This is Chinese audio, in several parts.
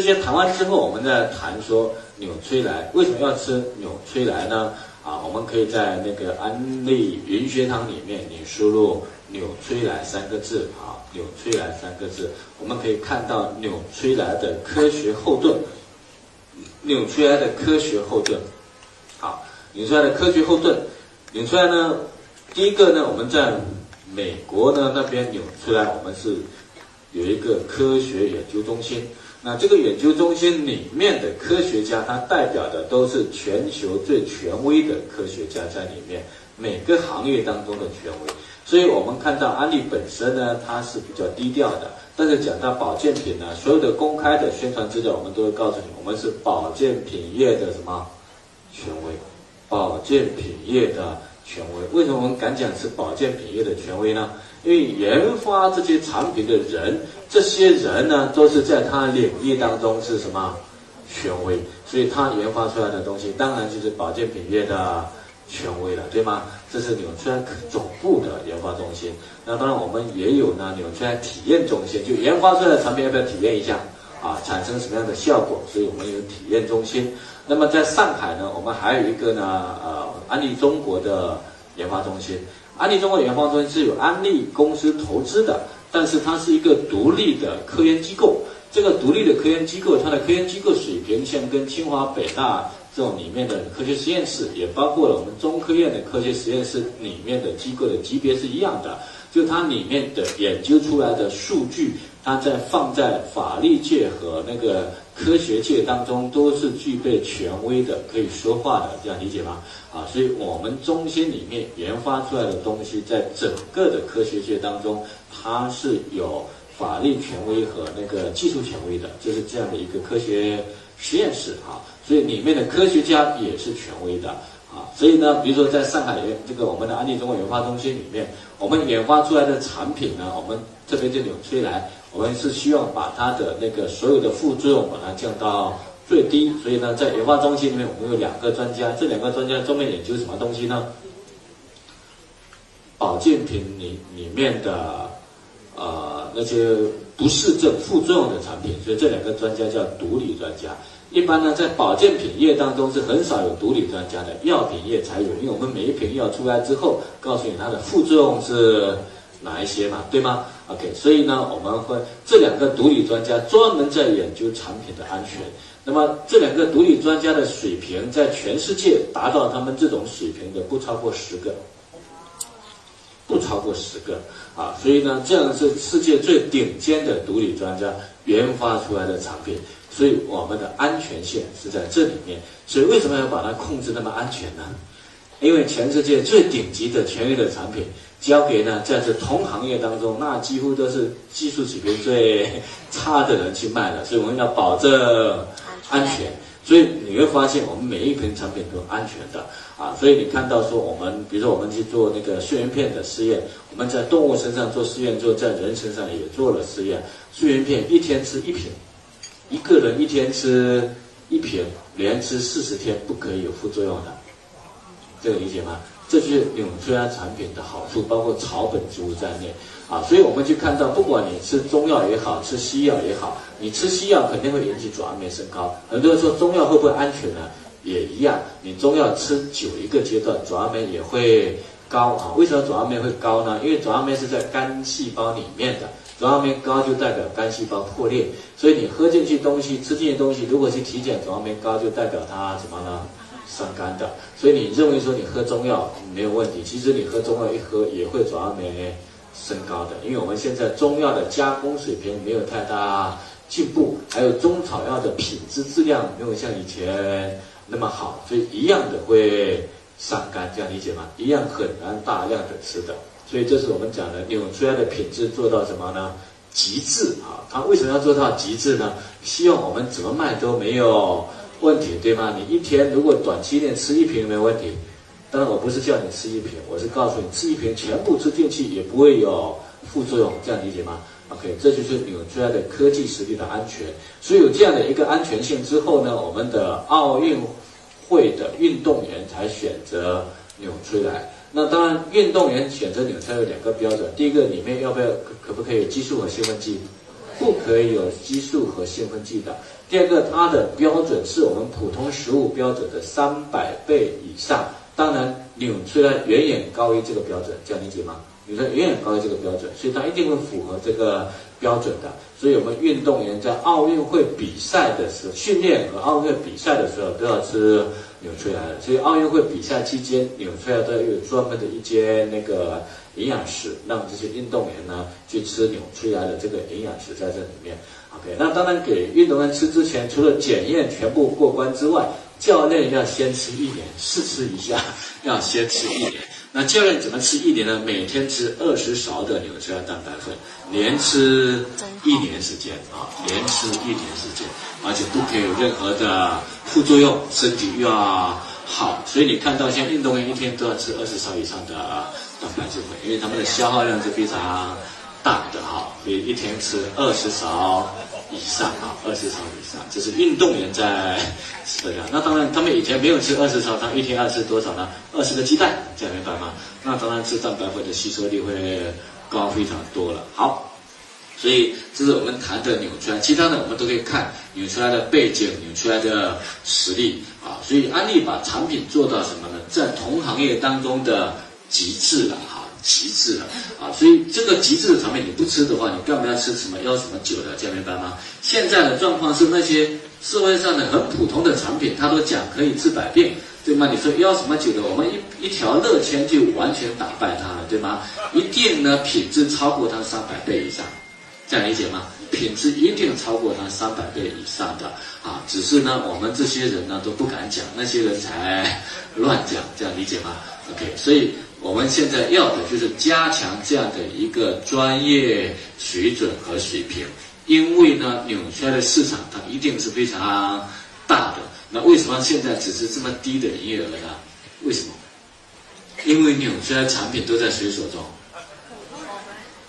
这些谈完之后，我们再谈说纽崔莱为什么要吃纽崔莱呢？啊，我们可以在那个安利云学堂里面，你输入纽崔莱三个字啊，纽崔莱三个字，我们可以看到纽崔莱的科学后盾，纽崔莱的科学后盾，好，纽崔莱的科学后盾，纽崔莱呢，第一个呢，我们在美国呢那边纽崔莱，我们是有一个科学研究中心。那这个研究中心里面的科学家，他代表的都是全球最权威的科学家在里面，每个行业当中的权威。所以我们看到安利本身呢，它是比较低调的。但是讲到保健品呢，所有的公开的宣传资料，我们都会告诉你，我们是保健品业的什么权威？保健品业的权威。为什么我们敢讲是保健品业的权威呢？因为研发这些产品的人。这些人呢，都是在他领域当中是什么权威，所以他研发出来的东西，当然就是保健品业的权威了，对吗？这是纽崔莱总部的研发中心。那当然，我们也有呢纽崔莱体验中心，就研发出来的产品要不要体验一下啊？产生什么样的效果？所以我们有体验中心。那么在上海呢，我们还有一个呢，呃，安利中国的研发中心。安利中国研发中心是有安利公司投资的。但是它是一个独立的科研机构，这个独立的科研机构，它的科研机构水平像跟清华、北大这种里面的科学实验室，也包括了我们中科院的科学实验室里面的机构的级别是一样的。就它里面的研究出来的数据，它在放在法律界和那个科学界当中都是具备权威的，可以说话的，这样理解吗？啊，所以我们中心里面研发出来的东西，在整个的科学界当中。它是有法律权威和那个技术权威的，就是这样的一个科学实验室啊，所以里面的科学家也是权威的啊。所以呢，比如说在上海这个我们的安利中国研发中心里面，我们研发出来的产品呢，我们这边就纽崔莱，我们是希望把它的那个所有的副作用把它降到最低。所以呢，在研发中心里面，我们有两个专家，这两个专家专门研究什么东西呢？保健品里里面的。呃，那些不适症、副作用的产品，所以这两个专家叫独立专家。一般呢，在保健品业当中是很少有独立专家的，药品业才有。因为我们每一瓶药出来之后，告诉你它的副作用是哪一些嘛，对吗？OK，所以呢，我们会这两个独立专家专门在研究产品的安全。那么这两个独立专家的水平，在全世界达到他们这种水平的不超过十个。不超过十个啊，所以呢，这样是世界最顶尖的独立专家研发出来的产品，所以我们的安全线是在这里面。所以为什么要把它控制那么安全呢？因为全世界最顶级的权威的产品交给呢在这同行业当中，那几乎都是技术水平最差的人去卖的，所以我们要保证安全。所以你会发现，我们每一瓶产品都安全的啊。所以你看到说，我们比如说我们去做那个睡眠片的试验，我们在动物身上做试验之后，在人身上也做了试验。睡眠片一天吃一瓶，一个人一天吃一瓶，连吃四十天不可以有副作用的，这个理解吗？这就是纽崔莱产品的好处，包括草本植物在内。啊，所以我们就看到，不管你吃中药也好，吃西药也好，你吃西药肯定会引起转氨酶升高。很多人说中药会不会安全呢？也一样，你中药吃久一个阶段，转氨酶也会高啊。为什么转氨酶会高呢？因为转氨酶是在肝细胞里面的，转氨酶高就代表肝细胞破裂。所以你喝进去东西，吃进去东西，如果去体检转氨酶高，就代表它什么呢？伤肝的。所以你认为说你喝中药没有问题，其实你喝中药一喝也会转氨酶。升高的，因为我们现在中药的加工水平没有太大进步，还有中草药的品质质量没有像以前那么好，所以一样的会伤肝，这样理解吗？一样很难大量的吃的，所以这是我们讲的用中药的品质做到什么呢？极致啊！它为什么要做到极致呢？希望我们怎么卖都没有问题，对吗？你一天如果短期内吃一瓶没问题。当然，我不是叫你吃一瓶，我是告诉你吃一瓶全部吃进去也不会有副作用，这样理解吗？OK，这就是纽崔莱的科技实力的安全。所以有这样的一个安全性之后呢，我们的奥运会的运动员才选择纽崔莱。那当然，运动员选择纽崔莱有两个标准：第一个，里面要不要可可不可以有激素和兴奋剂？不可以有激素和兴奋剂的。第二个，它的标准是我们普通食物标准的三百倍以上。当然，纽崔莱远远高于这个标准，这样理解吗？纽崔莱远远高于这个标准，所以它一定会符合这个标准的。所以我们运动员在奥运会比赛的时候，训练和奥运会比赛的时候都要吃纽崔莱的。所以奥运会比赛期间，纽崔莱都有专门的一间那个营养室，让这些运动员呢去吃纽崔莱的这个营养食在这里面。OK，那当然给运动员吃之前，除了检验全部过关之外，教练要先吃一点，试吃一下，要先吃一点。那教练怎么吃一年呢？每天吃二十勺的纽崔莱蛋白粉，连吃一年时间啊，连吃一年时间，而且不可以有任何的副作用，身体又要好。所以你看到现在运动员一天都要吃二十勺以上的蛋白质粉，因为他们的消耗量是非常。大的哈，所以一天吃二十勺以上啊，二十勺以上，这是运动员在吃的量。那当然，他们以前没有吃二十勺，他一天要吃多少呢？二十个鸡蛋，这样明白吗？那当然吃蛋白粉的吸收率会高非常多了。好，所以这是我们谈的纽崔莱，其他的我们都可以看纽崔莱的背景、纽崔莱的实力啊。所以安利把产品做到什么呢？在同行业当中的极致了哈。极致了啊！所以这个极致的产品你不吃的话，你干嘛要吃什么要什么酒的？这样明白吗？现在的状况是那些社会上的很普通的产品，他都讲可以治百病，对吗？你说要什么酒的？我们一一条乐千就完全打败它了，对吗？一定呢品质超过它三百倍以上，这样理解吗？品质一定超过它三百倍以上的啊！只是呢我们这些人呢都不敢讲，那些人才乱讲，这样理解吗？OK，所以。我们现在要的就是加强这样的一个专业水准和水平，因为呢，纽崔莱的市场它一定是非常大的。那为什么现在只是这么低的营业额呢？为什么？因为纽崔莱产品都在谁手中？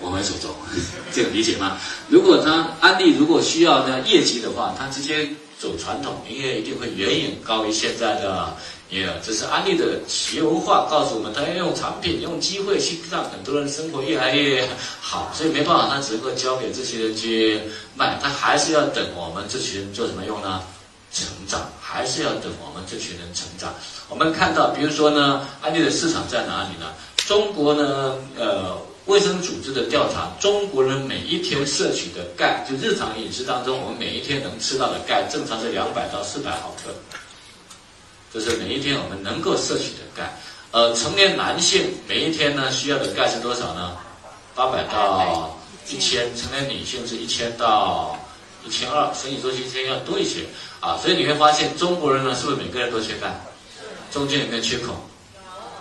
我们手中，这个理解吗？如果他安利如果需要呢业绩的话，他直接走传统，营业一定会远远高于现在的。也，这是安利的企业文化告诉我们，他要用产品、用机会去让很多人生活越来越好，所以没办法，他只能够交给这些人去卖，他还是要等我们这群人做什么用呢？成长，还是要等我们这群人成长。我们看到，比如说呢，安利的市场在哪里呢？中国呢，呃，卫生组织的调查，中国人每一天摄取的钙，就日常饮食当中，我们每一天能吃到的钙，正常是两百到四百毫克。就是每一天我们能够摄取的钙，呃，成年男性每一天呢需要的钙是多少呢？八百到一千，成年女性是一千到一千二，所以说一天要多一些啊。所以你会发现中国人呢是不是每个人都缺钙？中间有没有缺口？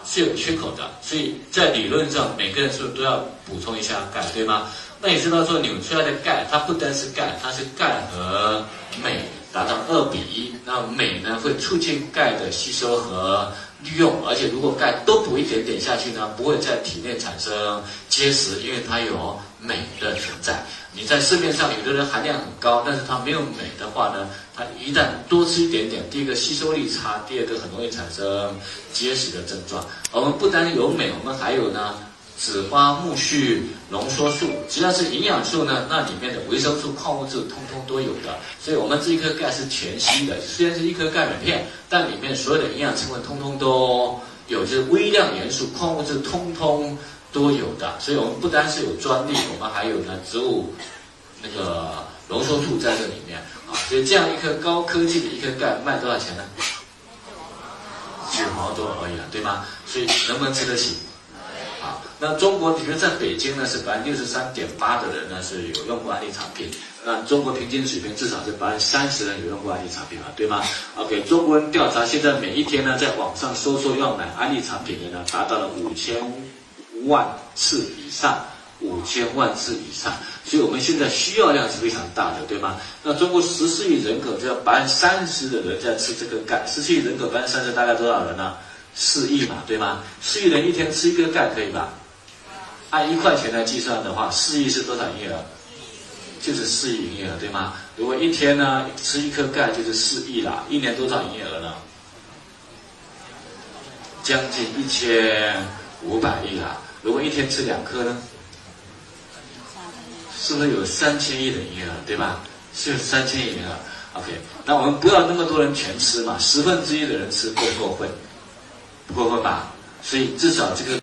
是有缺口的，所以在理论上每个人是不是都要补充一下钙，对吗？那你知道说纽崔莱的钙，它不单是钙，它是钙和镁。达到二比一，那镁呢会促进钙的吸收和利用，而且如果钙多补一点点下去呢，不会在体内产生结石，因为它有镁的存在。你在市面上有的人含量很高，但是它没有镁的话呢，它一旦多吃一点点，第一个吸收力差，第二个很容易产生结石的症状。我们不单有镁，我们还有呢。紫花苜蓿浓缩素，只要是营养素呢，那里面的维生素、矿物质通通都有的。所以，我们这一颗钙是全息的，虽然是一颗钙镁片，但里面所有的营养成分通通都有，就是微量元素、矿物质通通都有的。所以我们不单是有专利，我们还有呢植物那个浓缩素在这里面啊。所以这样一颗高科技的一颗钙卖多少钱呢？九毛多而已了，对吗？所以能不能吃得起？啊那中国，比如在北京呢，是百分之六十三点八的人呢是有用过安利产品。那中国平均水平至少是百分之三十人有用过安利产品嘛，对吗？OK，中国人调查现在每一天呢，在网上搜索要买安利产品的呢，达到了五千万次以上，五千万次以上。所以我们现在需要量是非常大的，对吗？那中国十四亿人口，只要百分之三十的人在吃这个钙，十四亿人口百分之三十大概多少人呢？四亿嘛，对吗？四亿人一天吃一根钙可以吧？按一块钱来计算的话，四亿是多少营业额？就是四亿营业额，对吗？如果一天呢吃一颗钙就是四亿啦，一年多少营业额呢？将近一千五百亿啦。如果一天吃两颗呢？是不是有三千亿的营业额，对吧？是有三千亿营业额。OK，那我们不要那么多人全吃嘛，十分之一的人吃够不够分？不过分吧？所以至少这个。